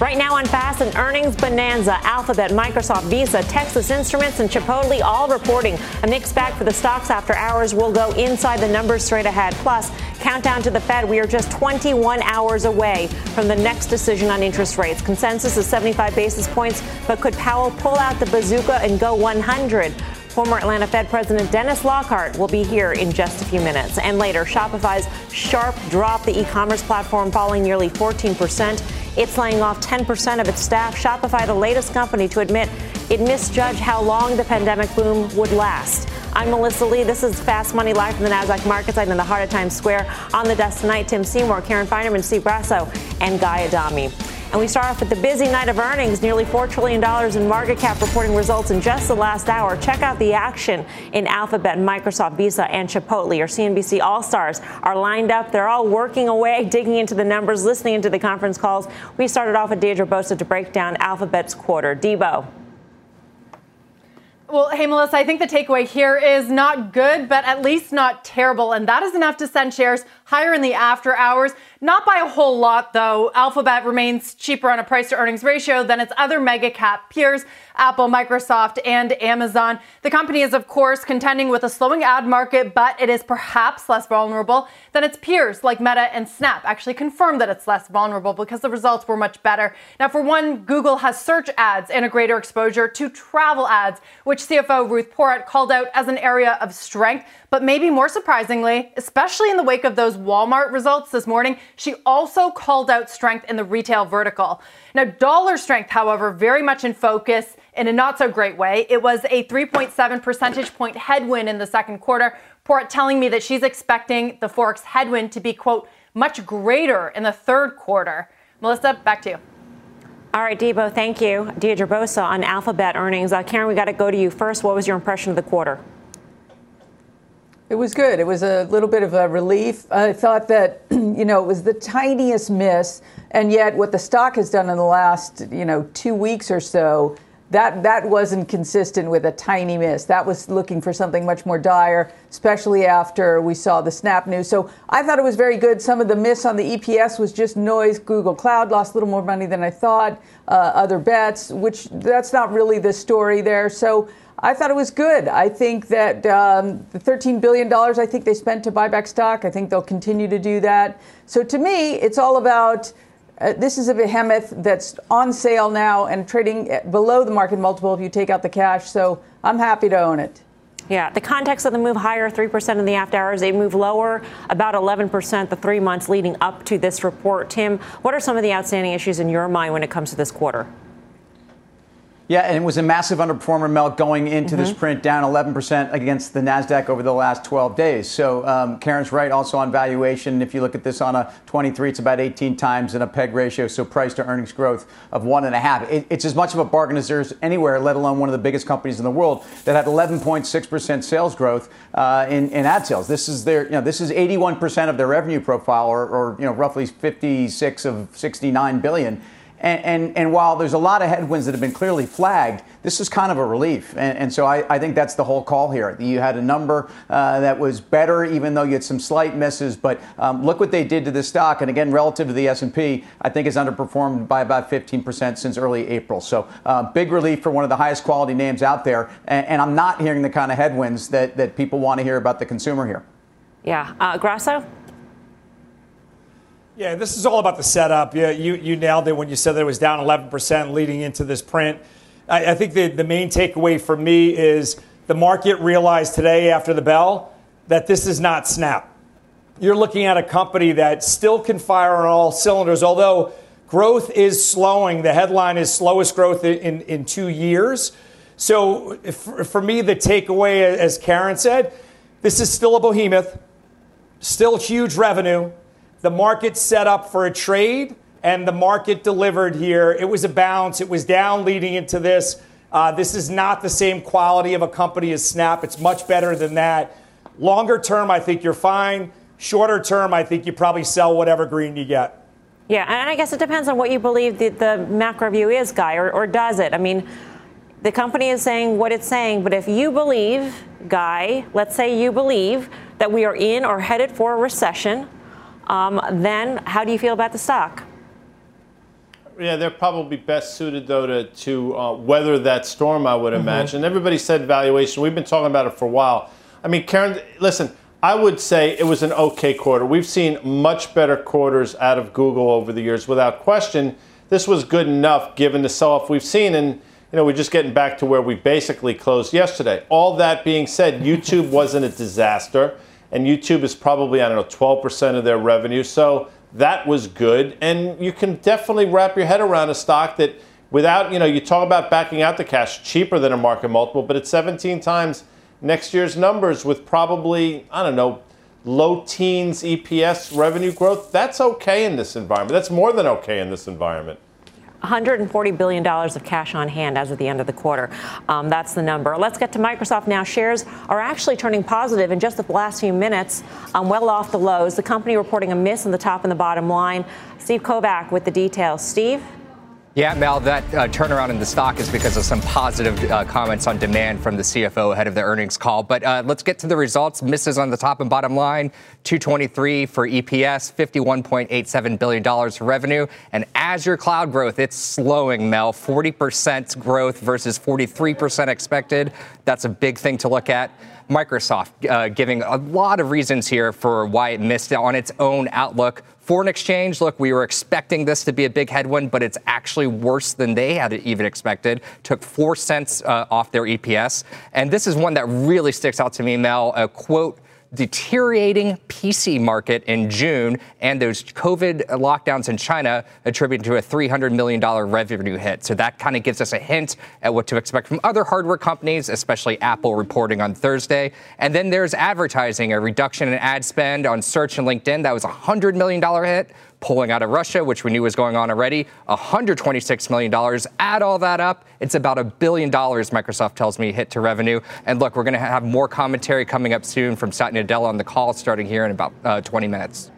Right now on Fast and Earnings Bonanza, Alphabet, Microsoft, Visa, Texas Instruments, and Chipotle all reporting a mixed bag for the stocks after hours. We'll go inside the numbers straight ahead. Plus, countdown to the Fed. We are just 21 hours away from the next decision on interest rates. Consensus is 75 basis points, but could Powell pull out the bazooka and go 100? Former Atlanta Fed President Dennis Lockhart will be here in just a few minutes. And later, Shopify's sharp drop, the e commerce platform falling nearly 14%. It's laying off 10% of its staff. Shopify, the latest company to admit it misjudged how long the pandemic boom would last. I'm Melissa Lee. This is Fast Money live from the NASDAQ market site in the heart of Times Square. On the desk tonight, Tim Seymour, Karen Finerman, Steve Grasso, and Guy Adami. And we start off with the busy night of earnings, nearly $4 trillion in market cap reporting results in just the last hour. Check out the action in Alphabet, Microsoft, Visa, and Chipotle. Your CNBC All Stars are lined up. They're all working away, digging into the numbers, listening into the conference calls. We started off with Deirdre Bosa to break down Alphabet's quarter. Debo. Well, hey, Melissa, I think the takeaway here is not good, but at least not terrible. And that is enough to send shares higher in the after hours. Not by a whole lot, though. Alphabet remains cheaper on a price to earnings ratio than its other mega cap peers, Apple, Microsoft, and Amazon. The company is, of course, contending with a slowing ad market, but it is perhaps less vulnerable than its peers like Meta and Snap. Actually, confirmed that it's less vulnerable because the results were much better. Now, for one, Google has search ads and a greater exposure to travel ads, which CFO Ruth Porat called out as an area of strength. But maybe more surprisingly, especially in the wake of those Walmart results this morning, she also called out strength in the retail vertical. Now, dollar strength, however, very much in focus in a not so great way. It was a 3.7 percentage point headwind in the second quarter. Porat telling me that she's expecting the Forex headwind to be, quote, much greater in the third quarter. Melissa, back to you. All right, Debo, thank you. Deirdre Bosa on Alphabet earnings. Uh, Karen, we got to go to you first. What was your impression of the quarter? It was good. It was a little bit of a relief. I thought that, you know, it was the tiniest miss, and yet what the stock has done in the last, you know, two weeks or so, that that wasn't consistent with a tiny miss. That was looking for something much more dire, especially after we saw the Snap news. So I thought it was very good. Some of the miss on the EPS was just noise. Google Cloud lost a little more money than I thought. Uh, other bets, which that's not really the story there. So I thought it was good. I think that um, the $13 billion I think they spent to buy back stock, I think they'll continue to do that. So to me, it's all about uh, this is a behemoth that's on sale now and trading below the market multiple if you take out the cash. So I'm happy to own it. Yeah, the context of the move higher, 3% in the after hours. They move lower, about 11% the three months leading up to this report. Tim, what are some of the outstanding issues in your mind when it comes to this quarter? Yeah, and it was a massive underperformer, Mel, going into mm-hmm. this print, down 11% against the NASDAQ over the last 12 days. So um, Karen's right also on valuation. If you look at this on a 23, it's about 18 times in a PEG ratio, so price to earnings growth of one and a half. It, it's as much of a bargain as there's anywhere, let alone one of the biggest companies in the world that had 11.6% sales growth uh, in, in ad sales. This is their, you know, this is 81% of their revenue profile, or, or you know, roughly 56 of 69 billion. And, and, and, while there's a lot of headwinds that have been clearly flagged, this is kind of a relief. And, and so I, I, think that's the whole call here. You had a number uh, that was better, even though you had some slight misses. But um, look what they did to the stock. And again, relative to the S&P, I think it's underperformed by about 15% since early April. So uh, big relief for one of the highest quality names out there. And, and, I'm not hearing the kind of headwinds that, that people want to hear about the consumer here. Yeah. Uh, Grasso? Yeah, this is all about the setup. Yeah, you, you nailed it when you said that it was down 11% leading into this print. I, I think the, the main takeaway for me is the market realized today after the bell that this is not Snap. You're looking at a company that still can fire on all cylinders, although growth is slowing. The headline is slowest growth in, in, two years. So for, for me, the takeaway, as Karen said, this is still a behemoth, still huge revenue the market set up for a trade, and the market delivered here. It was a bounce. It was down leading into this. Uh, this is not the same quality of a company as Snap. It's much better than that. Longer term, I think you're fine. Shorter term, I think you probably sell whatever green you get. Yeah, and I guess it depends on what you believe the, the macro view is, Guy, or, or does it? I mean, the company is saying what it's saying, but if you believe, Guy, let's say you believe that we are in or headed for a recession, um, then how do you feel about the stock? Yeah, they're probably best suited though to to uh, weather that storm. I would mm-hmm. imagine. Everybody said valuation. We've been talking about it for a while. I mean, Karen, listen. I would say it was an okay quarter. We've seen much better quarters out of Google over the years, without question. This was good enough given the sell-off we've seen, and you know we're just getting back to where we basically closed yesterday. All that being said, YouTube wasn't a disaster, and YouTube is probably I don't know 12% of their revenue, so that was good. And you can definitely wrap your head around a stock that, without, you know, you talk about backing out the cash, cheaper than a market multiple, but it's 17 times next year's numbers with probably, I don't know, low teens EPS revenue growth. That's okay in this environment. That's more than okay in this environment. $140 billion of cash on hand as of the end of the quarter. Um, that's the number. Let's get to Microsoft now. Shares are actually turning positive in just the last few minutes, um, well off the lows. The company reporting a miss in the top and the bottom line. Steve Kovach with the details. Steve? Yeah, Mel, that uh, turnaround in the stock is because of some positive uh, comments on demand from the CFO ahead of the earnings call. But uh, let's get to the results. Misses on the top and bottom line 223 for EPS, $51.87 billion revenue. And Azure cloud growth, it's slowing, Mel. 40% growth versus 43% expected. That's a big thing to look at. Microsoft uh, giving a lot of reasons here for why it missed on its own outlook. Foreign exchange, look, we were expecting this to be a big headwind, but it's actually worse than they had even expected. Took four cents uh, off their EPS. And this is one that really sticks out to me, Mel. A quote deteriorating PC market in June and those COVID lockdowns in China attributed to a $300 million revenue hit. So that kind of gives us a hint at what to expect from other hardware companies, especially Apple reporting on Thursday. And then there's advertising, a reduction in ad spend on search and LinkedIn. That was a $100 million hit pulling out of Russia, which we knew was going on already, $126 million. Add all that up, it's about a billion dollars, Microsoft tells me, hit to revenue. And look, we're going to have more commentary coming up soon from Satya Nadella on the call starting here in about uh, 20 minutes.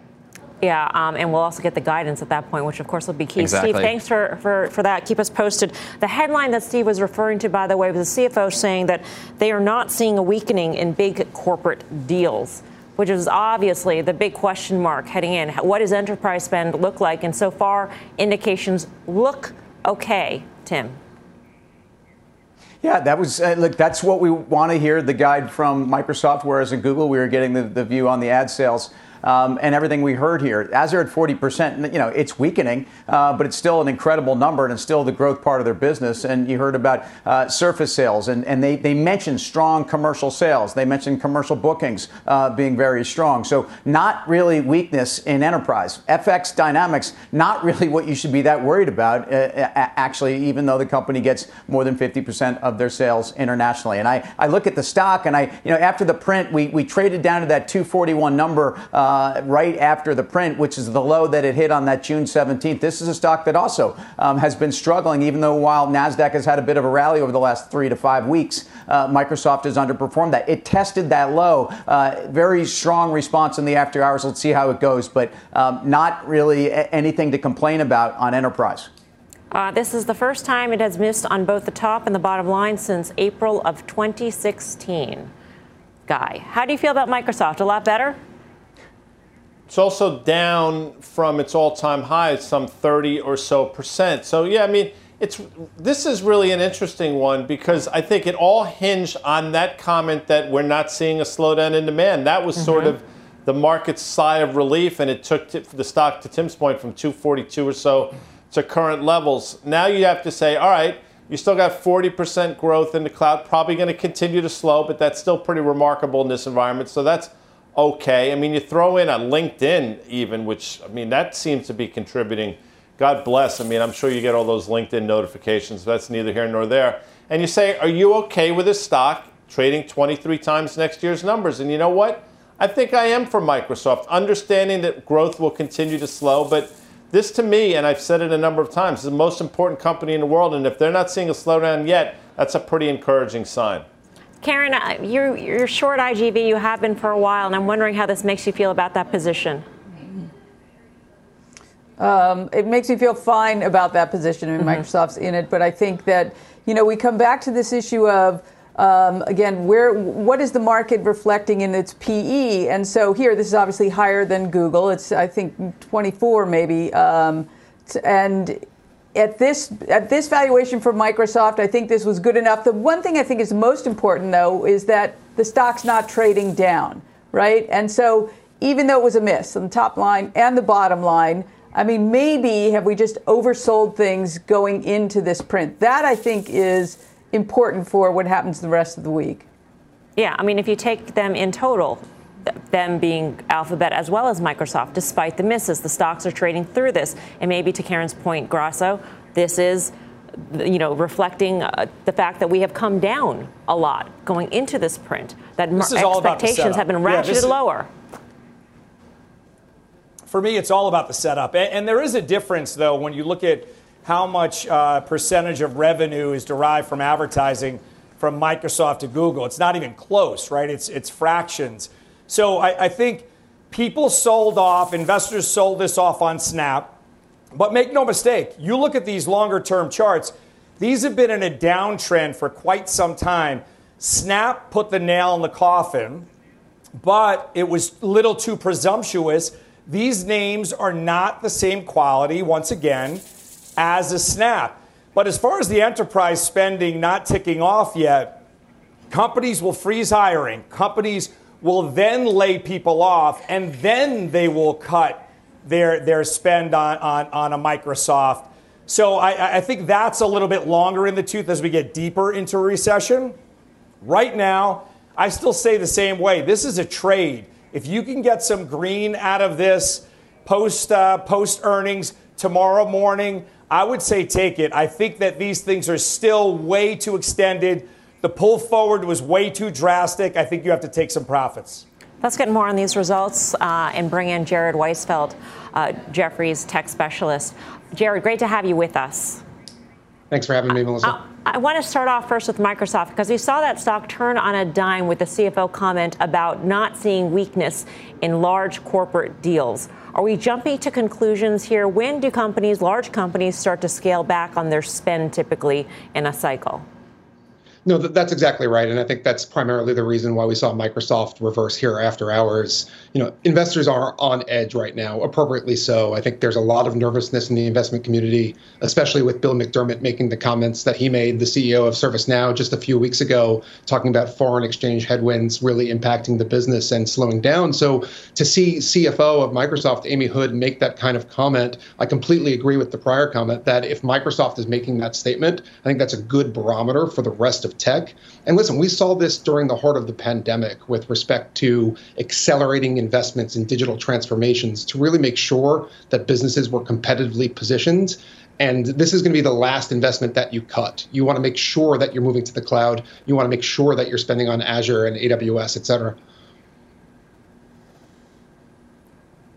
Yeah, um, and we'll also get the guidance at that point, which of course will be key. Exactly. Steve, thanks for, for, for that. Keep us posted. The headline that Steve was referring to, by the way, was the CFO saying that they are not seeing a weakening in big corporate deals which is obviously the big question mark heading in. What does enterprise spend look like? And so far, indications look okay, Tim. Yeah, that was uh, look. That's what we want to hear. The guide from Microsoft, whereas in Google we were getting the, the view on the ad sales um, and everything we heard here. As they're at 40%, you know, it's weakening, uh, but it's still an incredible number and it's still the growth part of their business. And you heard about uh, Surface sales, and, and they, they mentioned strong commercial sales. They mentioned commercial bookings uh, being very strong. So, not really weakness in enterprise. FX dynamics, not really what you should be that worried about, uh, actually, even though the company gets more than 50% of their sales internationally. And I, I look at the stock, and I, you know, after the print, we, we traded down to that 241 number uh, uh, right after the print, which is the low that it hit on that June 17th. This is a stock that also um, has been struggling, even though while NASDAQ has had a bit of a rally over the last three to five weeks, uh, Microsoft has underperformed that. It tested that low. Uh, very strong response in the after hours. Let's see how it goes, but um, not really anything to complain about on enterprise. Uh, this is the first time it has missed on both the top and the bottom line since April of 2016. Guy, how do you feel about Microsoft? A lot better? It's also down from its all-time high, some 30 or so percent. So yeah, I mean, it's this is really an interesting one because I think it all hinged on that comment that we're not seeing a slowdown in demand. That was mm-hmm. sort of the market's sigh of relief, and it took the stock to Tim's point from 242 or so to current levels. Now you have to say, all right, you still got 40% growth in the cloud, probably going to continue to slow, but that's still pretty remarkable in this environment. So that's okay. I mean, you throw in a LinkedIn even, which I mean that seems to be contributing. God bless. I mean, I'm sure you get all those LinkedIn notifications. That's neither here nor there. And you say, are you okay with this stock trading 23 times next year's numbers? And you know what? I think I am for Microsoft, understanding that growth will continue to slow, but this to me, and I've said it a number of times, is the most important company in the world. And if they're not seeing a slowdown yet, that's a pretty encouraging sign. Karen, you're, you're short IGV. You have been for a while, and I'm wondering how this makes you feel about that position. Um, it makes me feel fine about that position, and mm-hmm. Microsoft's in it. But I think that you know we come back to this issue of um, again, where what is the market reflecting in its PE? And so here, this is obviously higher than Google. It's I think 24 maybe, um, and at this at this valuation for Microsoft, I think this was good enough. The one thing I think is most important though is that the stock's not trading down, right? And so even though it was a miss on the top line and the bottom line. I mean, maybe have we just oversold things going into this print? That I think is important for what happens the rest of the week. Yeah, I mean, if you take them in total, them being Alphabet as well as Microsoft, despite the misses, the stocks are trading through this. And maybe to Karen's point, Grasso, this is you know, reflecting uh, the fact that we have come down a lot going into this print, that this expectations have been ratcheted yeah, lower. For me, it's all about the setup. And, and there is a difference, though, when you look at how much uh, percentage of revenue is derived from advertising from Microsoft to Google. It's not even close, right? It's, it's fractions. So I, I think people sold off, investors sold this off on Snap. But make no mistake, you look at these longer term charts, these have been in a downtrend for quite some time. Snap put the nail in the coffin, but it was a little too presumptuous. These names are not the same quality, once again, as a snap. But as far as the enterprise spending not ticking off yet, companies will freeze hiring. Companies will then lay people off, and then they will cut their, their spend on, on, on a Microsoft. So I, I think that's a little bit longer in the tooth as we get deeper into a recession. Right now, I still say the same way. This is a trade. If you can get some green out of this post uh, post earnings tomorrow morning, I would say take it. I think that these things are still way too extended. The pull forward was way too drastic. I think you have to take some profits. Let's get more on these results uh, and bring in Jared Weisfeld, uh, Jefferies tech specialist. Jared, great to have you with us. Thanks for having me, Melissa. I, I want to start off first with Microsoft because we saw that stock turn on a dime with the CFO comment about not seeing weakness in large corporate deals. Are we jumping to conclusions here? When do companies, large companies, start to scale back on their spend typically in a cycle? No, that's exactly right, and I think that's primarily the reason why we saw Microsoft reverse here after hours. You know, investors are on edge right now, appropriately so. I think there's a lot of nervousness in the investment community, especially with Bill McDermott making the comments that he made, the CEO of ServiceNow, just a few weeks ago, talking about foreign exchange headwinds really impacting the business and slowing down. So to see CFO of Microsoft, Amy Hood, make that kind of comment, I completely agree with the prior comment that if Microsoft is making that statement, I think that's a good barometer for the rest of of tech. And listen, we saw this during the heart of the pandemic with respect to accelerating investments in digital transformations to really make sure that businesses were competitively positioned. And this is going to be the last investment that you cut. You want to make sure that you're moving to the cloud. You want to make sure that you're spending on Azure and AWS, et cetera.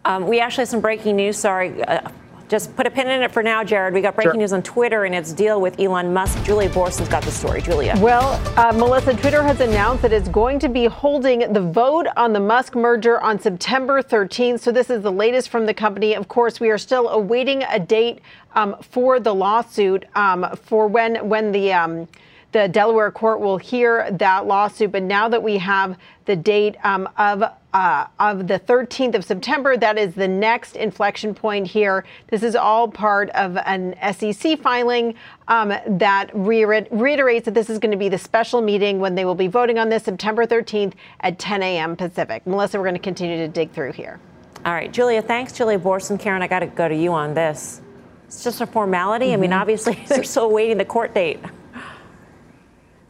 Um, we actually have some breaking news. Sorry, uh, just put a pin in it for now, Jared. We got breaking sure. news on Twitter and its deal with Elon Musk. Julia Boorstin's got the story. Julia. Well, uh, Melissa, Twitter has announced that it's going to be holding the vote on the Musk merger on September 13th. So this is the latest from the company. Of course, we are still awaiting a date um, for the lawsuit um, for when when the um, the Delaware court will hear that lawsuit. But now that we have the date um, of uh, of the 13th of September, that is the next inflection point here. This is all part of an SEC filing um, that reiterates that this is going to be the special meeting when they will be voting on this September 13th at 10 a.m. Pacific. Melissa, we're going to continue to dig through here. All right, Julia, thanks, Julia Boorstin. Karen, I got to go to you on this. It's just a formality. Mm-hmm. I mean, mm-hmm. obviously, they're still awaiting the court date.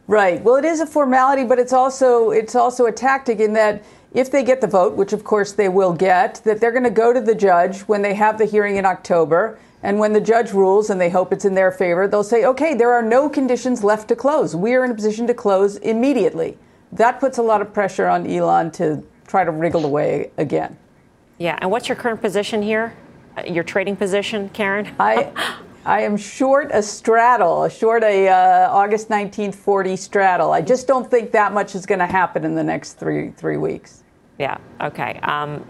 Right. Well, it is a formality, but it's also it's also a tactic in that if they get the vote, which of course they will get, that they're going to go to the judge when they have the hearing in October. And when the judge rules and they hope it's in their favor, they'll say, okay, there are no conditions left to close. We are in a position to close immediately. That puts a lot of pressure on Elon to try to wriggle away again. Yeah. And what's your current position here? your trading position, Karen? I. I am short a straddle, short a uh, August 1940 straddle. I just don't think that much is going to happen in the next three three weeks. Yeah. Okay. Um,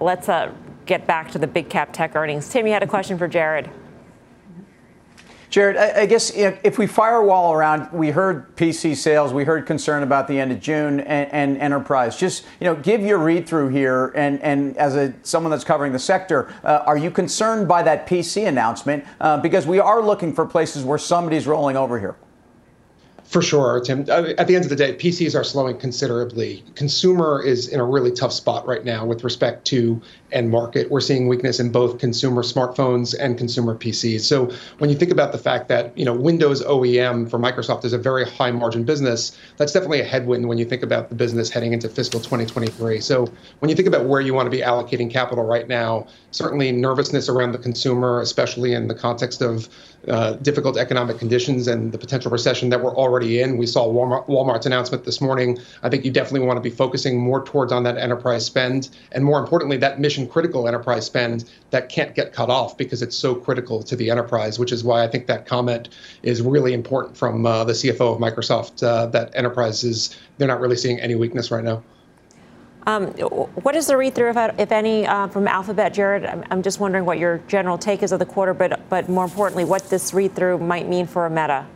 let's uh, get back to the big cap tech earnings. Tim, you had a question for Jared. Jared, I, I guess if we firewall around, we heard PC sales, we heard concern about the end of June and, and enterprise. Just you know, give your read through here, and, and as a someone that's covering the sector, uh, are you concerned by that PC announcement? Uh, because we are looking for places where somebody's rolling over here. For sure, Tim. Uh, at the end of the day, PCs are slowing considerably. Consumer is in a really tough spot right now with respect to end market. We're seeing weakness in both consumer smartphones and consumer PCs. So when you think about the fact that you know Windows OEM for Microsoft is a very high margin business, that's definitely a headwind when you think about the business heading into fiscal 2023. So when you think about where you want to be allocating capital right now, certainly nervousness around the consumer, especially in the context of uh, difficult economic conditions and the potential recession that we're already in. We saw Walmart, Walmart's announcement this morning. I think you definitely want to be focusing more towards on that enterprise spend, and more importantly, that mission critical enterprise spend that can't get cut off because it's so critical to the enterprise. Which is why I think that comment is really important from uh, the CFO of Microsoft. Uh, that enterprises they're not really seeing any weakness right now. Um, what is the read through, if, any, uh, from Alphabet, Jared? I'm, I'm, just wondering what your general take is of the quarter, but, but more importantly, what this read through might mean for a Meta.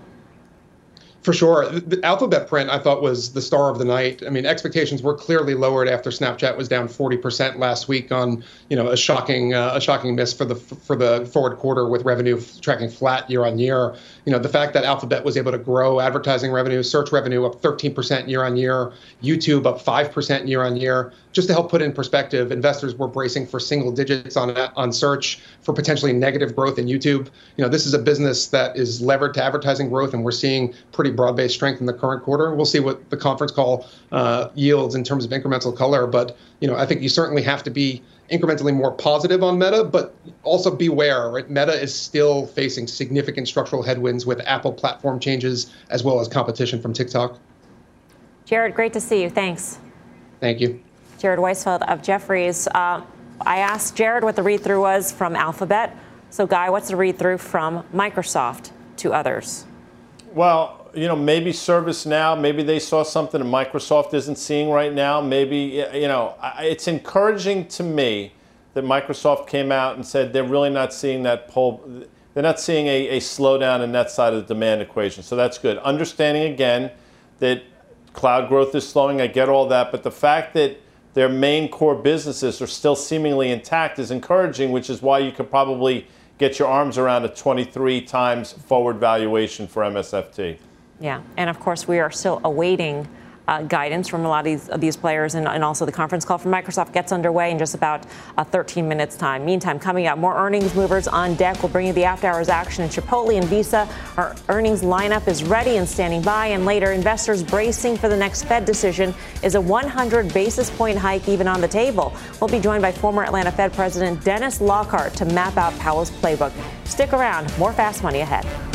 For sure. The Alphabet print, I thought, was the star of the night. I mean, expectations were clearly lowered after Snapchat was down 40% last week on, you know, a shocking uh, a shocking miss for the for the forward quarter with revenue tracking flat year on year. You know, the fact that Alphabet was able to grow advertising revenue, search revenue up 13% year on year, YouTube up 5% year on year. Just to help put in perspective, investors were bracing for single digits on on search for potentially negative growth in YouTube. You know, this is a business that is levered to advertising growth, and we're seeing pretty broad-based strength in the current quarter. We'll see what the conference call uh, yields in terms of incremental color, but you know, I think you certainly have to be incrementally more positive on Meta, but also beware, right? Meta is still facing significant structural headwinds with Apple platform changes as well as competition from TikTok. Jared, great to see you. Thanks. Thank you. Jared Weisfeld of Jefferies. Uh, I asked Jared what the read through was from Alphabet. So, Guy, what's the read through from Microsoft to others? Well, you know, maybe ServiceNow, maybe they saw something that Microsoft isn't seeing right now. Maybe, you know, it's encouraging to me that Microsoft came out and said they're really not seeing that pull. They're not seeing a, a slowdown in that side of the demand equation. So that's good. Understanding again that cloud growth is slowing, I get all that. But the fact that their main core businesses are still seemingly intact is encouraging, which is why you could probably get your arms around a 23 times forward valuation for MSFT. Yeah, and of course, we are still awaiting uh, guidance from a lot of these, of these players, and, and, also the conference call from Microsoft gets underway in just about uh, 13 minutes' time. Meantime, coming up, more earnings movers on deck. We'll bring you the after hours action in Chipotle and Visa. Our earnings lineup is ready and standing by, and later, investors bracing for the next Fed decision. Is a 100 basis point hike even on the table? We'll be joined by former Atlanta Fed President Dennis Lockhart to map out Powell's playbook. Stick around, more fast money ahead.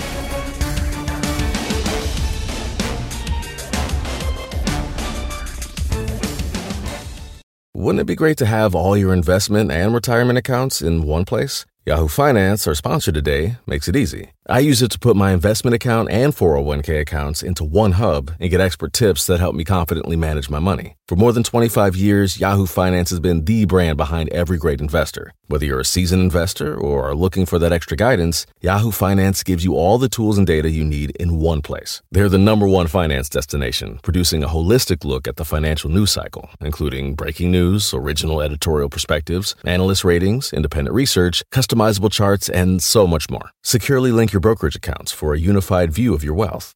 Wouldn't it be great to have all your investment and retirement accounts in one place? Yahoo Finance, our sponsor today, makes it easy. I use it to put my investment account and 401k accounts into one hub and get expert tips that help me confidently manage my money. For more than 25 years, Yahoo Finance has been the brand behind every great investor. Whether you're a seasoned investor or are looking for that extra guidance, Yahoo Finance gives you all the tools and data you need in one place. They're the number one finance destination, producing a holistic look at the financial news cycle, including breaking news, original editorial perspectives, analyst ratings, independent research, customizable charts, and so much more. Securely link your brokerage accounts for a unified view of your wealth,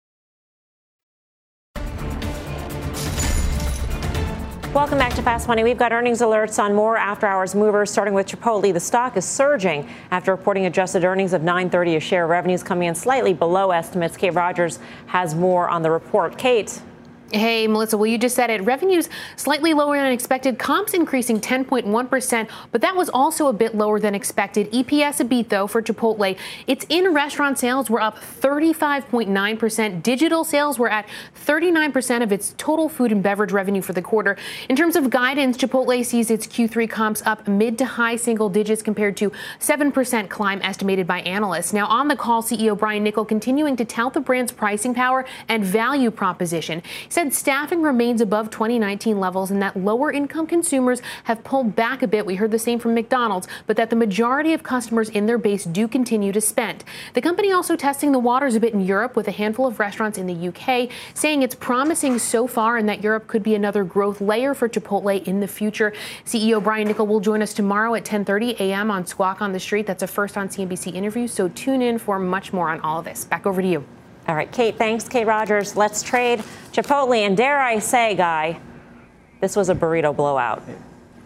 Welcome back to Fast Money. We've got earnings alerts on more after hours movers, starting with Chipotle. The stock is surging after reporting adjusted earnings of 930 a share. Revenues coming in slightly below estimates. Kate Rogers has more on the report. Kate. Hey, Melissa, well, you just said it. Revenues slightly lower than expected, comps increasing 10.1%, but that was also a bit lower than expected. EPS a beat, though, for Chipotle. Its in restaurant sales were up 35.9%. Digital sales were at 39% of its total food and beverage revenue for the quarter. In terms of guidance, Chipotle sees its Q3 comps up mid to high single digits compared to 7% climb estimated by analysts. Now, on the call, CEO Brian Niccol continuing to tout the brand's pricing power and value proposition. He said staffing remains above 2019 levels and that lower income consumers have pulled back a bit. We heard the same from McDonald's, but that the majority of customers in their base do continue to spend. The company also testing the waters a bit in Europe with a handful of restaurants in the UK, saying it's promising so far and that Europe could be another growth layer for Chipotle in the future. CEO Brian Niccol will join us tomorrow at 10:30 a.m. on Squawk on the Street. That's a first on CNBC interview, so tune in for much more on all of this. Back over to you. All right, Kate, thanks, Kate Rogers. Let's trade Chipotle. And dare I say, Guy, this was a burrito blowout.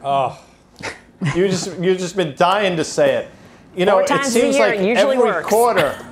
Oh, you just you've just been dying to say it. You know, it seems year, like it usually every works. quarter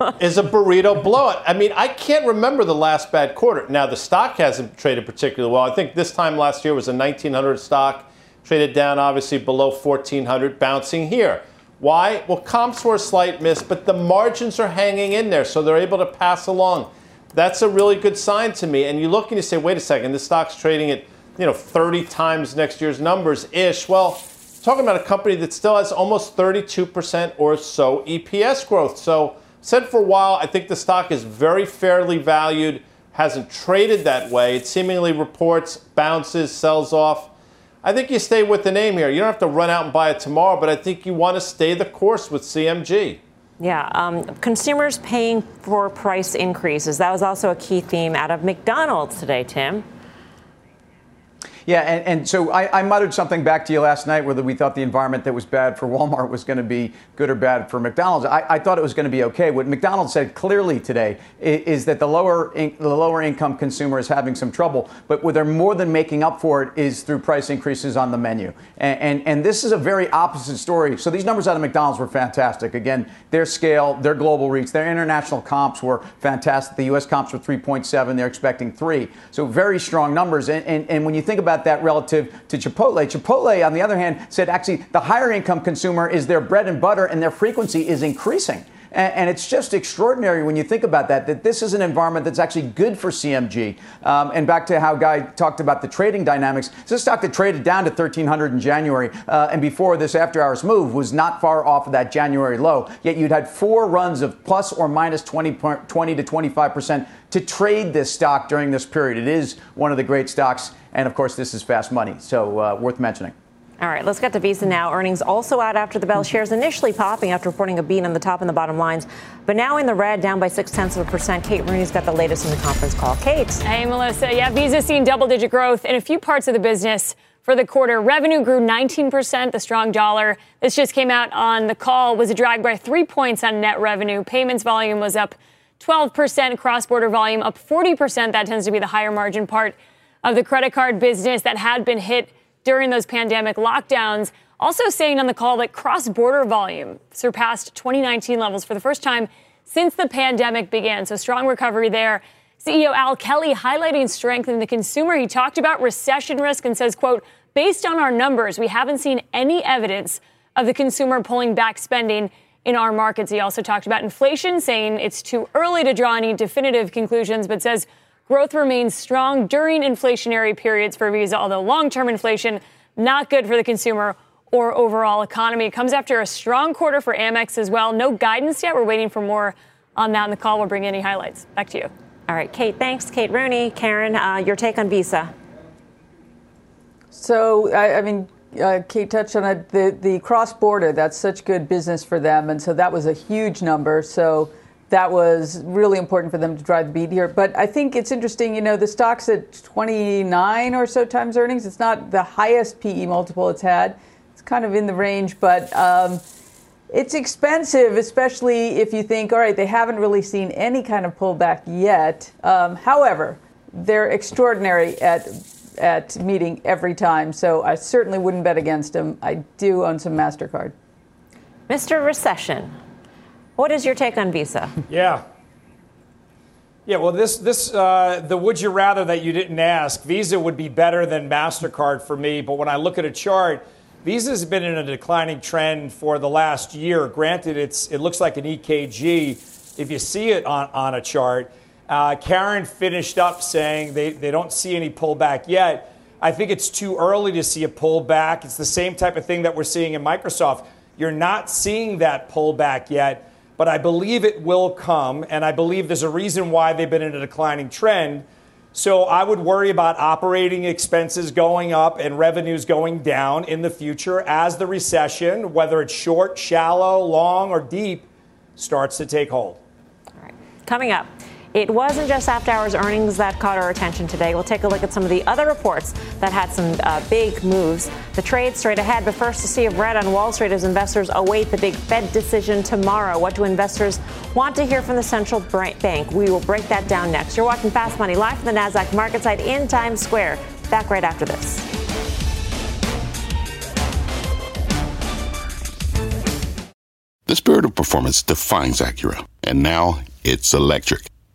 is a burrito blowout. I mean, I can't remember the last bad quarter. Now the stock hasn't traded particularly well. I think this time last year was a 1900 stock, traded down obviously below 1400, bouncing here. Why? Well, comps were a slight miss, but the margins are hanging in there, so they're able to pass along. That's a really good sign to me. And you look and you say, wait a second, this stock's trading at you know 30 times next year's numbers ish. Well, talking about a company that still has almost 32% or so EPS growth. So said for a while, I think the stock is very fairly valued, hasn't traded that way. It seemingly reports, bounces, sells off. I think you stay with the name here. You don't have to run out and buy it tomorrow, but I think you want to stay the course with CMG. Yeah, um, consumers paying for price increases. That was also a key theme out of McDonald's today, Tim. Yeah, and, and so I, I muttered something back to you last night whether we thought the environment that was bad for Walmart was going to be good or bad for McDonald's. I, I thought it was going to be okay. What McDonald's said clearly today is, is that the lower in, the lower income consumer is having some trouble, but what they're more than making up for it is through price increases on the menu. And, and, and this is a very opposite story. So these numbers out of McDonald's were fantastic. Again, their scale, their global reach, their international comps were fantastic. The U.S. comps were 3.7. They're expecting three. So very strong numbers. And, and, and when you think about that relative to Chipotle. Chipotle, on the other hand, said actually the higher income consumer is their bread and butter and their frequency is increasing. And, and it's just extraordinary when you think about that, that this is an environment that's actually good for CMG. Um, and back to how Guy talked about the trading dynamics, this stock that traded down to 1300 in January uh, and before this after hours move was not far off of that January low. Yet you'd had four runs of plus or minus 20, 20 to 25% to trade this stock during this period. It is one of the great stocks. And of course, this is fast money, so uh, worth mentioning. All right, let's get to Visa now. Earnings also out after the bell. Shares initially popping after reporting a beat on the top and the bottom lines, but now in the red, down by six tenths of a percent. Kate Rooney's got the latest in the conference call. Kate. Hey, Melissa. Yeah, Visa's seen double digit growth in a few parts of the business for the quarter. Revenue grew 19%, the strong dollar. This just came out on the call, was a drag by three points on net revenue. Payments volume was up 12%, cross border volume up 40%. That tends to be the higher margin part of the credit card business that had been hit during those pandemic lockdowns. Also saying on the call that cross border volume surpassed 2019 levels for the first time since the pandemic began. So strong recovery there. CEO Al Kelly highlighting strength in the consumer. He talked about recession risk and says, quote, based on our numbers, we haven't seen any evidence of the consumer pulling back spending in our markets. He also talked about inflation, saying it's too early to draw any definitive conclusions, but says Growth remains strong during inflationary periods for Visa, although long term inflation not good for the consumer or overall economy. It comes after a strong quarter for Amex as well. No guidance yet. We're waiting for more on that in the call. We'll bring any highlights. Back to you. All right, Kate, thanks. Kate Rooney. Karen, uh, your take on Visa. So, I, I mean, uh, Kate touched on it. The, the cross border, that's such good business for them. And so that was a huge number. So that was really important for them to drive the beat here. But I think it's interesting, you know, the stock's at 29 or so times earnings. It's not the highest PE multiple it's had. It's kind of in the range, but um, it's expensive, especially if you think, all right, they haven't really seen any kind of pullback yet. Um, however, they're extraordinary at at meeting every time, so I certainly wouldn't bet against them. I do own some Mastercard. Mr. Recession, what is your take on Visa? Yeah. Yeah, well, this this uh, the would you rather that you didn't ask. Visa would be better than Mastercard for me, but when I look at a chart, Visa's been in a declining trend for the last year. Granted, it's it looks like an EKG if you see it on on a chart. Uh, Karen finished up saying they, they don't see any pullback yet. I think it's too early to see a pullback. It's the same type of thing that we're seeing in Microsoft. You're not seeing that pullback yet but I believe it will come, and I believe there's a reason why they've been in a declining trend. So I would worry about operating expenses going up and revenues going down in the future as the recession, whether it's short, shallow, long, or deep, starts to take hold. All right. Coming up. It wasn't just after hours earnings that caught our attention today. We'll take a look at some of the other reports that had some uh, big moves. The trade straight ahead, but first to sea of red on Wall Street as investors await the big Fed decision tomorrow. What do investors want to hear from the central bank? We will break that down next. You're watching Fast Money live from the NASDAQ market site in Times Square. Back right after this. The spirit of performance defines Acura, and now it's electric.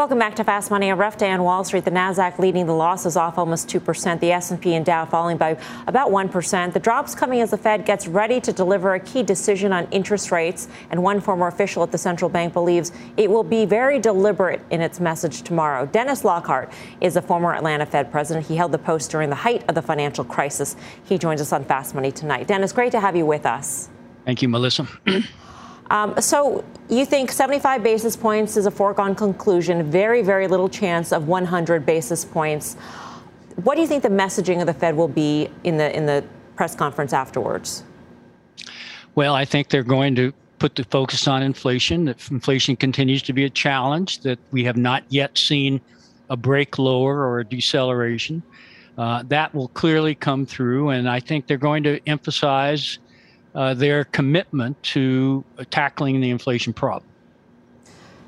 Welcome back to Fast Money. A rough day on Wall Street. The Nasdaq leading the losses off almost 2%. The S&P and Dow falling by about 1%. The drops coming as the Fed gets ready to deliver a key decision on interest rates. And one former official at the central bank believes it will be very deliberate in its message tomorrow. Dennis Lockhart is a former Atlanta Fed president. He held the post during the height of the financial crisis. He joins us on Fast Money tonight. Dennis, great to have you with us. Thank you, Melissa. Um, so you think 75 basis points is a foregone conclusion, very, very little chance of 100 basis points. What do you think the messaging of the Fed will be in the in the press conference afterwards? Well, I think they're going to put the focus on inflation. That inflation continues to be a challenge. That we have not yet seen a break lower or a deceleration. Uh, that will clearly come through, and I think they're going to emphasize uh, their commitment to tackling the inflation problem.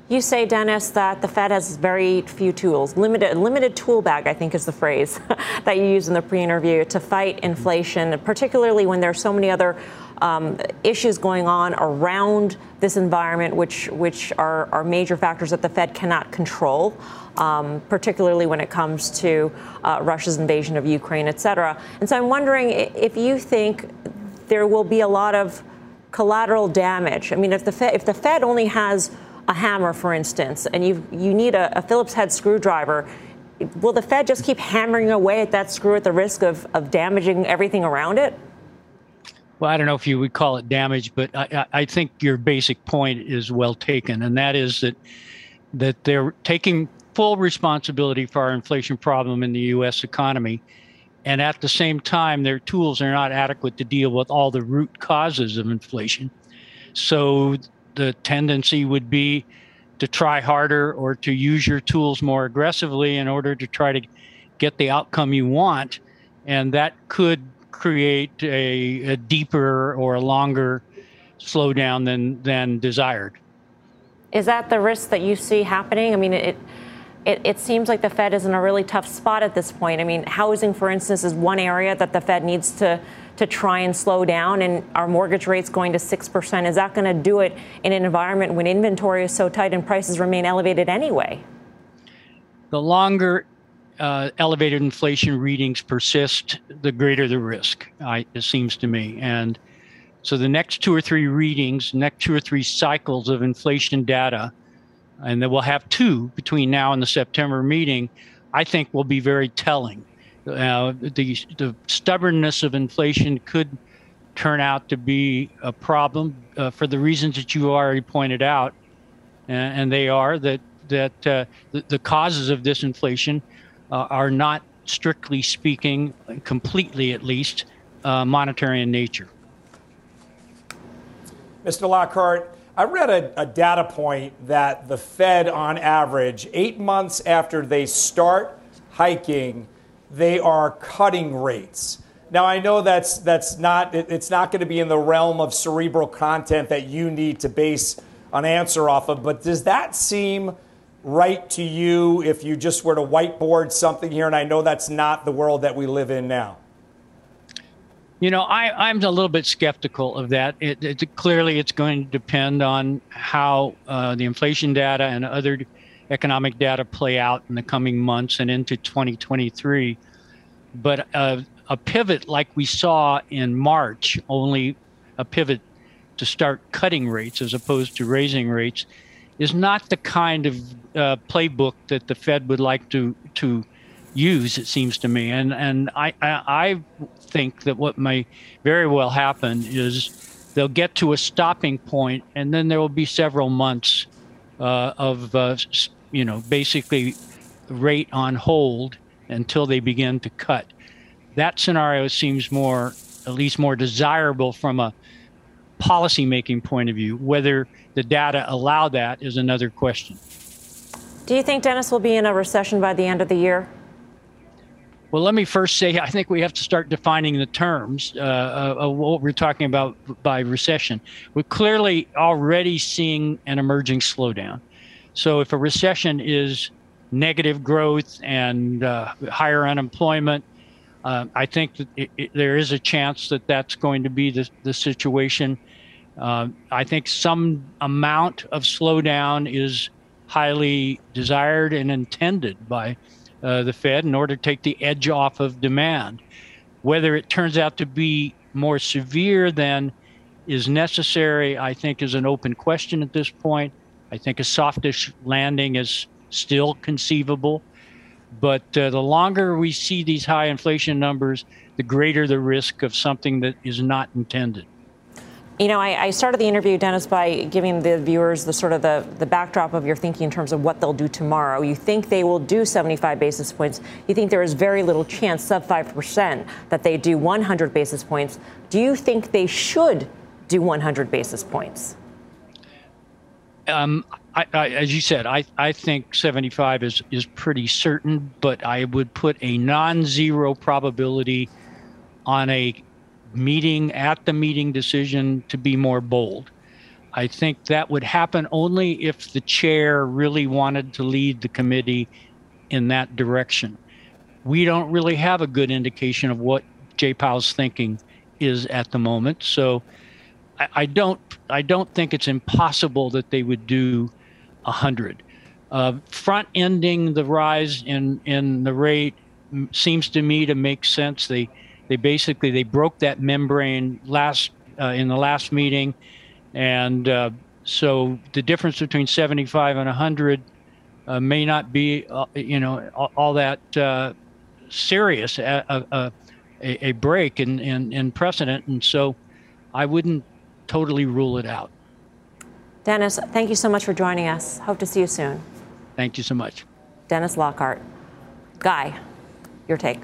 You say, Dennis, that the Fed has very few tools, limited limited tool bag, I think is the phrase that you use in the pre-interview to fight inflation, particularly when there are so many other um, issues going on around this environment, which which are, are major factors that the Fed cannot control. Um, particularly when it comes to uh, Russia's invasion of Ukraine, et cetera. And so I'm wondering if you think there will be a lot of collateral damage. I mean, if the Fed, if the Fed only has a hammer, for instance, and you you need a, a Phillips head screwdriver, will the Fed just keep hammering away at that screw at the risk of, of damaging everything around it? Well, I don't know if you would call it damage, but I, I think your basic point is well taken, and that is that that they're taking full responsibility for our inflation problem in the U.S. economy and at the same time, their tools are not adequate to deal with all the root causes of inflation. So the tendency would be to try harder or to use your tools more aggressively in order to try to get the outcome you want. And that could create a, a deeper or a longer slowdown than than desired. Is that the risk that you see happening? I mean, it, it, it seems like the Fed is in a really tough spot at this point. I mean, housing, for instance, is one area that the Fed needs to to try and slow down, and our mortgage rates going to six percent. Is that going to do it in an environment when inventory is so tight and prices remain elevated anyway? The longer uh, elevated inflation readings persist, the greater the risk. I, it seems to me, and so the next two or three readings, next two or three cycles of inflation data, and then we'll have two between now and the September meeting, I think will be very telling. Uh, the, the stubbornness of inflation could turn out to be a problem uh, for the reasons that you already pointed out, and, and they are that that uh, the, the, causes of this inflation uh, are not strictly speaking, completely at least, uh, monetary in nature. Mr. Lockhart, I read a, a, data point that the Fed, on average, eight months after they start hiking, they are cutting rates. Now, I know that's that's not it's not going to be in the realm of cerebral content that you need to base an answer off of, but does that seem right to you if you just were to whiteboard something here? And I know that's not the world that we live in now. You know, I, I'm a little bit skeptical of that. It, it, clearly, it's going to depend on how uh, the inflation data and other economic data play out in the coming months and into 2023. But uh, a pivot like we saw in March, only a pivot to start cutting rates as opposed to raising rates, is not the kind of uh, playbook that the Fed would like to to use. It seems to me, and and I, I, I think that what may very well happen is they'll get to a stopping point, and then there will be several months uh, of uh, you know basically rate on hold until they begin to cut. That scenario seems more, at least more desirable from a policy making point of view. Whether the data allow that is another question. Do you think Dennis will be in a recession by the end of the year? Well, let me first say I think we have to start defining the terms uh, of what we're talking about by recession. We're clearly already seeing an emerging slowdown. So, if a recession is negative growth and uh, higher unemployment, uh, I think that it, it, there is a chance that that's going to be the, the situation. Uh, I think some amount of slowdown is highly desired and intended by uh, the Fed in order to take the edge off of demand. Whether it turns out to be more severe than is necessary, I think, is an open question at this point. I think a softish landing is still conceivable. But uh, the longer we see these high inflation numbers, the greater the risk of something that is not intended. You know, I, I, started the interview, Dennis, by giving the viewers the sort of the, the backdrop of your thinking in terms of what they'll do tomorrow. You think they will do 75 basis points. You think there is very little chance, sub 5%, that they do 100 basis points. Do you think they should do 100 basis points? Um, I, I, as you said, I, I think 75 is, is pretty certain, but I would put a non zero probability on a meeting at the meeting decision to be more bold. I think that would happen only if the chair really wanted to lead the committee in that direction. We don't really have a good indication of what Jay Powell's thinking is at the moment. So I, I don't I don't think it's impossible that they would do a hundred. Uh, front ending the rise in in the rate seems to me to make sense. They they basically they broke that membrane last uh, in the last meeting, and uh, so the difference between 75 and 100 uh, may not be uh, you know all, all that uh, serious a, a, a, break in, in, in precedent, and so I wouldn't totally rule it out. Dennis, thank you so much for joining us. Hope to see you soon. Thank you so much. Dennis Lockhart. Guy, your take.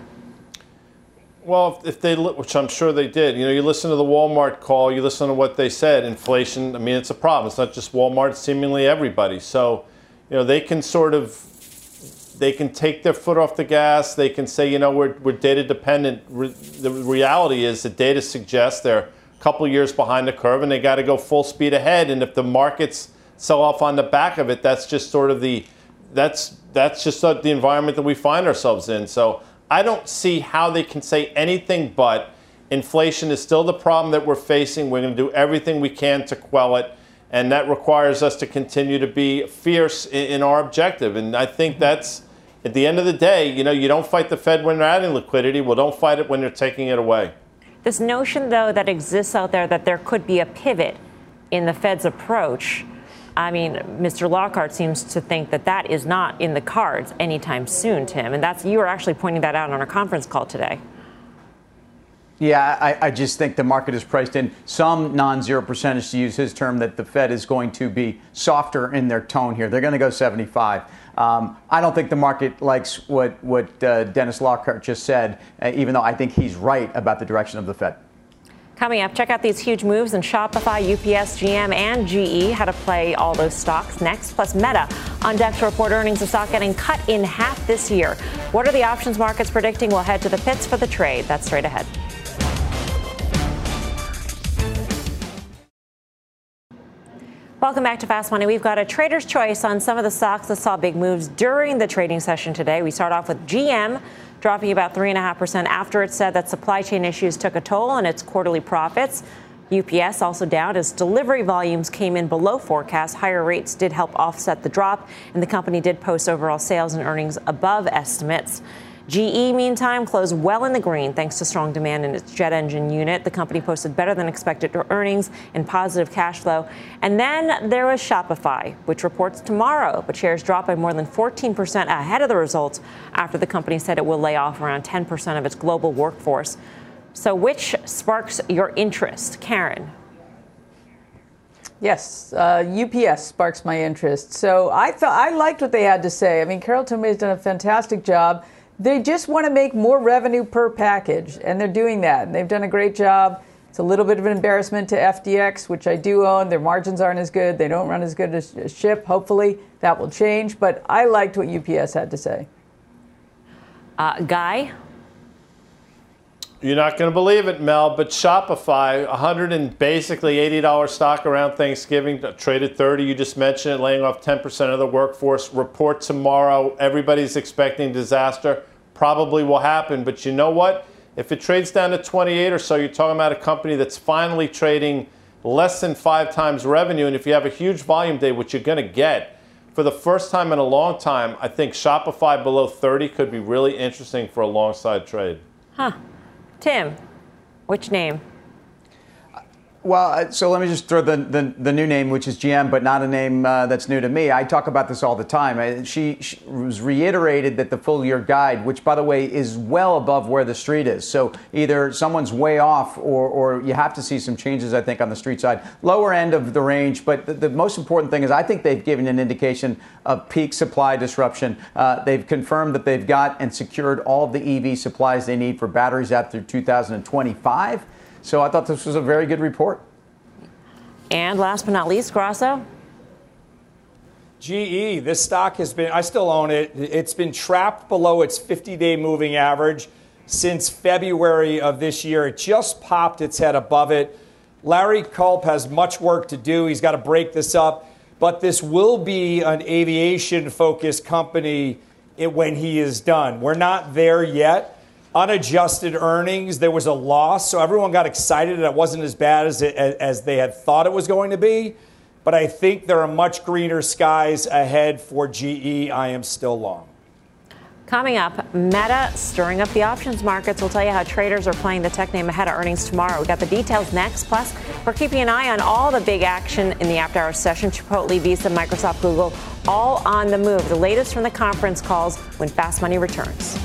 Well, if they, which I'm sure they did, you know, you listen to the Walmart call, you listen to what they said. Inflation, I mean, it's a problem. It's not just Walmart; seemingly everybody. So, you know, they can sort of, they can take their foot off the gas. They can say, you know, we're we're data dependent. Re- the reality is, the data suggests they're a couple years behind the curve, and they got to go full speed ahead. And if the markets sell off on the back of it, that's just sort of the that's that's just the environment that we find ourselves in. So I don't see how they can say anything but inflation is still the problem that we're facing. We're going to do everything we can to quell it. And that requires us to continue to be fierce in, our objective. And I think that's, at the end of the day, you know, you don't fight the Fed when they're adding liquidity. Well, don't fight it when they're taking it away. This notion, though, that exists out there that there could be a pivot in the Fed's approach. I mean, Mr. Lockhart seems to think that that is not in the cards anytime soon, Tim. And that's you were actually pointing that out on our conference call today. Yeah, I, I, just think the market is priced in some non zero percentage, to use his term, that the Fed is going to be softer in their tone here. They're going to go 75. Um, I don't think the market likes what, what uh, Dennis Lockhart just said, uh, even though I think he's right about the direction of the Fed. Coming up, check out these huge moves in Shopify, UPS, GM, and GE. How to play all those stocks next. Plus, Meta on deck to report earnings. The stock getting cut in half this year. What are the options markets predicting? We'll head to the pits for the trade. That's straight ahead. Welcome back to Fast Money. We've got a trader's choice on some of the stocks that saw big moves during the trading session today. We start off with GM dropping about 3.5% after it said that supply chain issues took a toll on its quarterly profits. UPS also down as delivery volumes came in below forecast. Higher rates did help offset the drop, and the company did post overall sales and earnings above estimates. GE, meantime, closed well in the green thanks to strong demand in its jet engine unit. The company posted better than expected earnings and positive cash flow. And then there was Shopify, which reports tomorrow, but shares dropped by more than 14% ahead of the results after the company said it will lay off around 10% of its global workforce. So, which sparks your interest, Karen? Yes, uh, UPS sparks my interest. So I thought I liked what they had to say. I mean, Carol Tomé has done a fantastic job. They just want to make more revenue per package, and they're doing that. And they've done a great job. It's a little bit of an embarrassment to FDX, which I do own. Their margins aren't as good. They don't run as good as ship. Hopefully, that will change. But I liked what UPS had to say. Uh, Guy? You're not going to believe it, Mel, but Shopify, 100 and basically $80 stock around Thanksgiving, traded 30. You just mentioned it, laying off 10% of the workforce. Report tomorrow. Everybody's expecting disaster probably will happen. But you know what? If it trades down to 28 or so, you're talking about a company that's finally trading less than five times revenue. And if you have a huge volume day, which you're going to get, for the first time in a long time, I think Shopify below 30 could be really interesting for a long side trade. Huh. Tim, which name? Well, uh, so let me just throw the, the, the, new name, which is GM, but not a name uh, that's new to me. I talk about this all the time. She, she, was reiterated that the full year guide, which by the way is well above where the street is. So either someone's way off or, or you have to see some changes, I think, on the street side. Lower end of the range, but the, the most important thing is I think they've given an indication of peak supply disruption. Uh, they've confirmed that they've got and secured all of the EV supplies they need for batteries through 2025. So I thought this was a very good report. And last but not least, Grasso. GE, this stock has been, I still own it. It's been trapped below its 50 day moving average since February of this year. It just popped its head above it. Larry Culp has much work to do. He's got to break this up. But this will be an aviation focused company when he is done. We're not there yet unadjusted earnings, there was a loss. So everyone got excited and it wasn't as bad as, it, as they had thought it was going to be. But I think there are much greener skies ahead for GE. I am still long. Coming up, Meta stirring up the options markets. We'll tell you how traders are playing the tech name ahead of earnings tomorrow. We got the details next. Plus, we're keeping an eye on all the big action in the after hours session. Chipotle, Visa, Microsoft, Google, all on the move. The latest from the conference calls when Fast Money returns.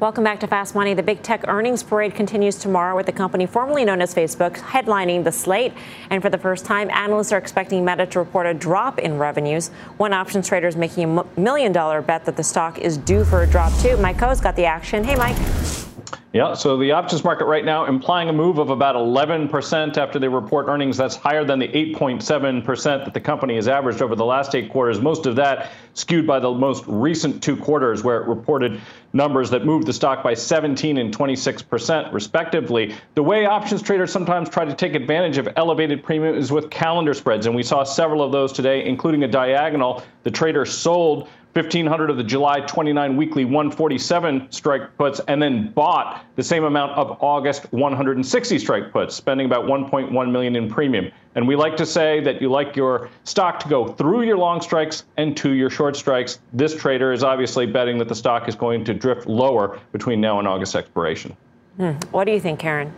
Welcome back to Fast Money. The big tech earnings parade continues tomorrow with the company formerly known as Facebook headlining the slate. And for the first time, analysts are expecting Meta to report a drop in revenues. One options trader is making a million dollar bet that the stock is due for a drop too. Mike Khouw's got the action. Hey, Mike. Yeah, so the options market right now implying a move of about 11% after they report earnings. That's higher than the 8.7% that the company has averaged over the last eight quarters. Most of that skewed by the most recent two quarters, where it reported numbers that moved the stock by 17 and 26%, respectively. The way options traders sometimes try to take advantage of elevated premium is with calendar spreads, and we saw several of those today, including a diagonal. The trader sold 1,500 of the July 29 weekly 147 strike puts and then bought the same amount of August 160 strike puts, spending about 1.1 million in premium. And we like to say that you like your stock to go through your long strikes and to your short strikes. This trader is obviously betting that the stock is going to drift lower between now and August expiration. Hmm. What do you think, Karen?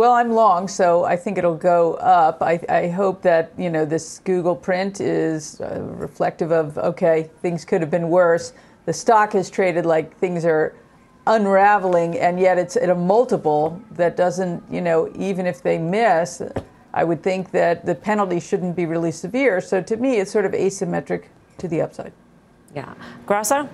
Well, I'm long, so I think it'll go up. I, I hope that you know this Google print is uh, reflective of okay, things could have been worse. The stock has traded like things are unraveling, and yet it's at a multiple that doesn't, you know, even if they miss, I would think that the penalty shouldn't be really severe. So to me, it's sort of asymmetric to the upside. Yeah, Grasso.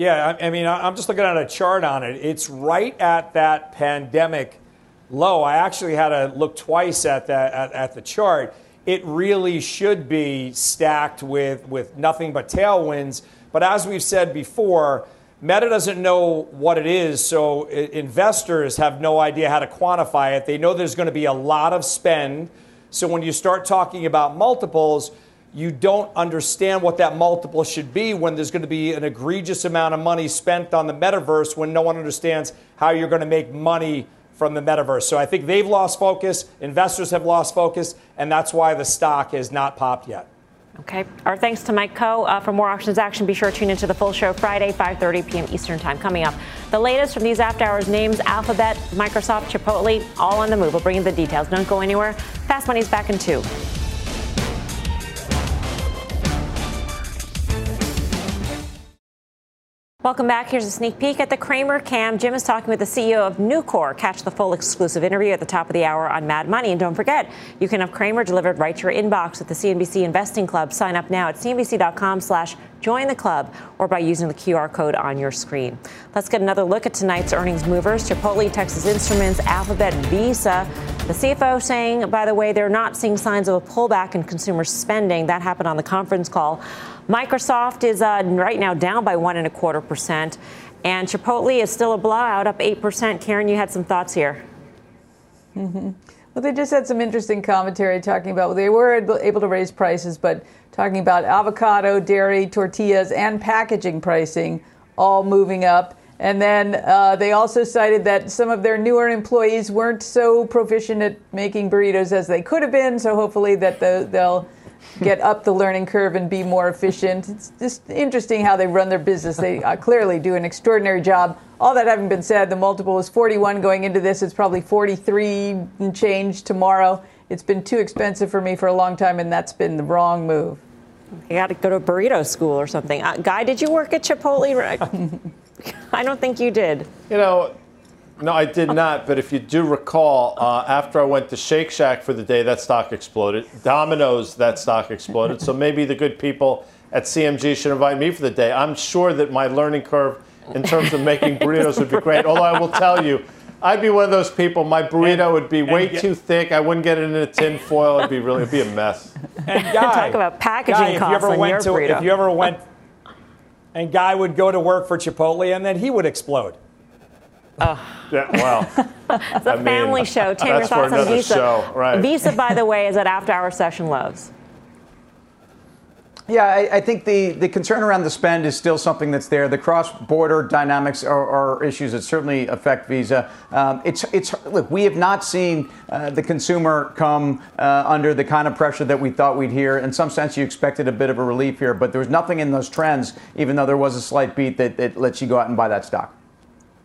Yeah, I, I mean, I'm just looking at a chart on it. It's right at that pandemic low. I actually had to look twice at that at, at the chart. It really should be stacked with with nothing but tailwinds. But as we've said before, Meta doesn't know what it is, so investors have no idea how to quantify it. They know there's going to be a lot of spend. So when you start talking about multiples, you don't understand what that multiple should be when there's going to be an egregious amount of money spent on the metaverse when no one understands how you're going to make money from the metaverse. So I think they've lost focus, investors have lost focus, and that's why the stock has not popped yet. Okay. Our thanks to Mike Khouw. Uh, for more options action, be sure to tune into the full show Friday, 5:30 p.m. Eastern Time. Coming up, the latest from these after hours names: Alphabet, Microsoft, Chipotle, all on the move. We'll bring you the details. Don't go anywhere. Fast Money's back in two. Welcome back. Here's a sneak peek at the Cramer Cam. Jim is talking with the CEO of Nucor. Catch the full exclusive interview at the top of the hour on Mad Money. And don't forget, you can have Cramer delivered right to your inbox at the CNBC Investing Club. Sign up now at cnbc.com slash join the club or by using the QR code on your screen. Let's get another look at tonight's earnings movers. Chipotle, Texas Instruments, Alphabet, Visa. The CFO saying, by the way, they're not seeing signs of a pullback in consumer spending. That happened on the conference call. Microsoft is uh, right now down by one and a quarter percent, and Chipotle is still a blowout, up eight percent. Karen, you had some thoughts here. Mm-hmm. Well, they just had some interesting commentary talking about well, they were able to raise prices, but talking about avocado, dairy, tortillas, and packaging pricing all moving up. And then uh, they also cited that some of their newer employees weren't so proficient at making burritos as they could have been. So hopefully that the, they'll get up the learning curve and be more efficient. It's just interesting how they run their business. They uh, clearly do an extraordinary job. All that having been said, the multiple is 41 going into this. It's probably 43 and change tomorrow. It's been too expensive for me for a long time, and that's been the wrong move. You got to go to burrito school or something. Uh, Guy, did you work at Chipotle? I don't think you did. You know, no, I did not. But if you do recall, uh, after I went to Shake Shack for the day, that stock exploded. Domino's, that stock exploded. So maybe the good people at CMG should invite me for the day. I'm sure that my learning curve in terms of making burritos would be great. Although I will tell you, I'd be one of those people. My burrito would be way too thick. I wouldn't get it in a tin foil. It'd be really, it'd be a mess. And Guy, talk about packaging Guy, costs if you ever on went your to, burrito. If you ever went, and Guy would go to work for Chipotle, and then he would explode. Oh. Yeah, well. it's a I mean, family show. Tim, your that's for thoughts on another Visa? show, right. Visa, by the way, is at after hour session lows. Yeah, I, I, think the, the concern around the spend is still something that's there. The cross-border dynamics are, are issues that certainly affect Visa. Um, it's it's look, we have not seen uh, the consumer come uh, under the kind of pressure that we thought we'd hear. In some sense, you expected a bit of a relief here, but there was nothing in those trends, even though there was a slight beat that, that lets you go out and buy that stock.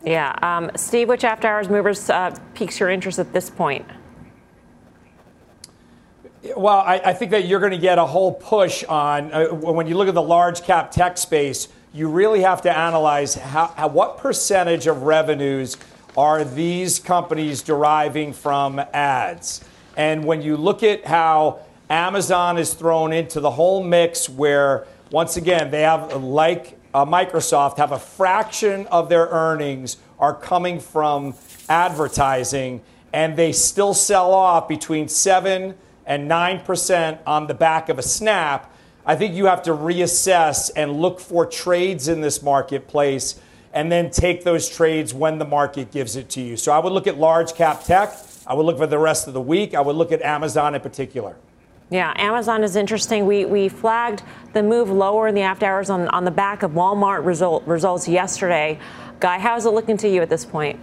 Yeah, um, Steve, which after hours movers uh, piques your interest at this point? Well, I, I, think that you're going to get a whole push on uh, when you look at the large cap tech space. You really have to analyze how, how, what percentage of revenues are these companies deriving from ads. And when you look at how Amazon is thrown into the whole mix, where once again they have like uh, Microsoft have a fraction of their earnings are coming from advertising, and they still sell off between 7 and 9% on the back of a snap, I think you have to reassess and look for trades in this marketplace and then take those trades when the market gives it to you. So I would look at large cap tech. I would look for the rest of the week. I would look at Amazon in particular. Yeah, Amazon is interesting. We, we flagged the move lower in the after hours on, on the back of Walmart result, results yesterday. Guy, how's it looking to you at this point?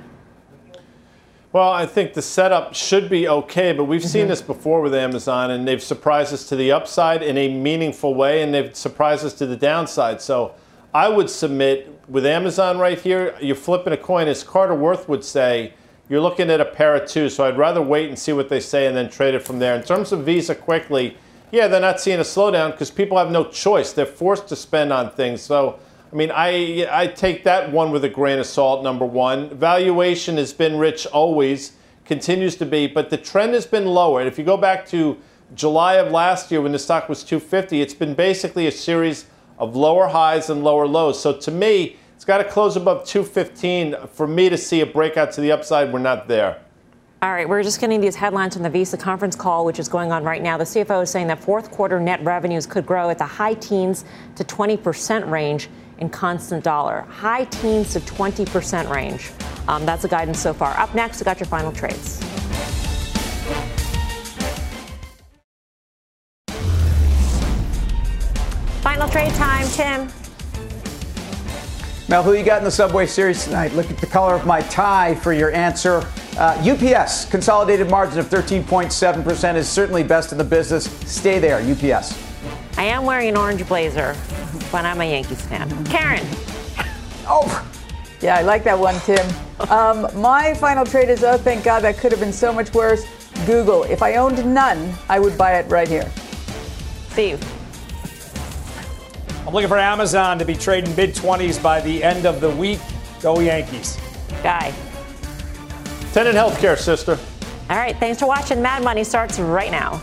Well, I think the setup should be okay, but we've mm-hmm. seen this before with Amazon, and they've surprised us to the upside in a meaningful way, and they've surprised us to the downside. So I would submit with Amazon right here, you're flipping a coin. As Carter Worth would say, you're looking at a pair of two. So I'd rather wait and see what they say and then trade it from there. In terms of Visa quickly, yeah, they're not seeing a slowdown because people have no choice. They're forced to spend on things. So I mean, I I take that one with a grain of salt. Number one, valuation has been rich always, continues to be, but the trend has been lower. And if you go back to July of last year when the stock was 250, it's been basically a series of lower highs and lower lows. So to me, it's got to close above 215 for me to see a breakout to the upside. We're not there. All right, we're just getting these headlines from the Visa conference call, which is going on right now. The CFO is saying that fourth quarter net revenues could grow at the high teens to 20% range in constant dollar, high teens to 20% range. Um, that's the guidance so far. Up next, we got your final trades. Final trade time, Tim. Mel, who you got in the Subway Series tonight? Look at the color of my tie for your answer. Uh, UPS, consolidated margin of 13.7% is certainly best in the business. Stay there, UPS. I am wearing an orange blazer, but I'm a Yankees fan. Karen. Oh, yeah, I like that one, Tim. Um, my final trade is oh, thank God, that could have been so much worse. Google. If I owned none, I would buy it right here. Steve. I'm looking for Amazon to be trading mid 20s by the end of the week. Go Yankees. Guy. Tenet Healthcare, sister. All right, thanks for watching. Mad Money starts right now.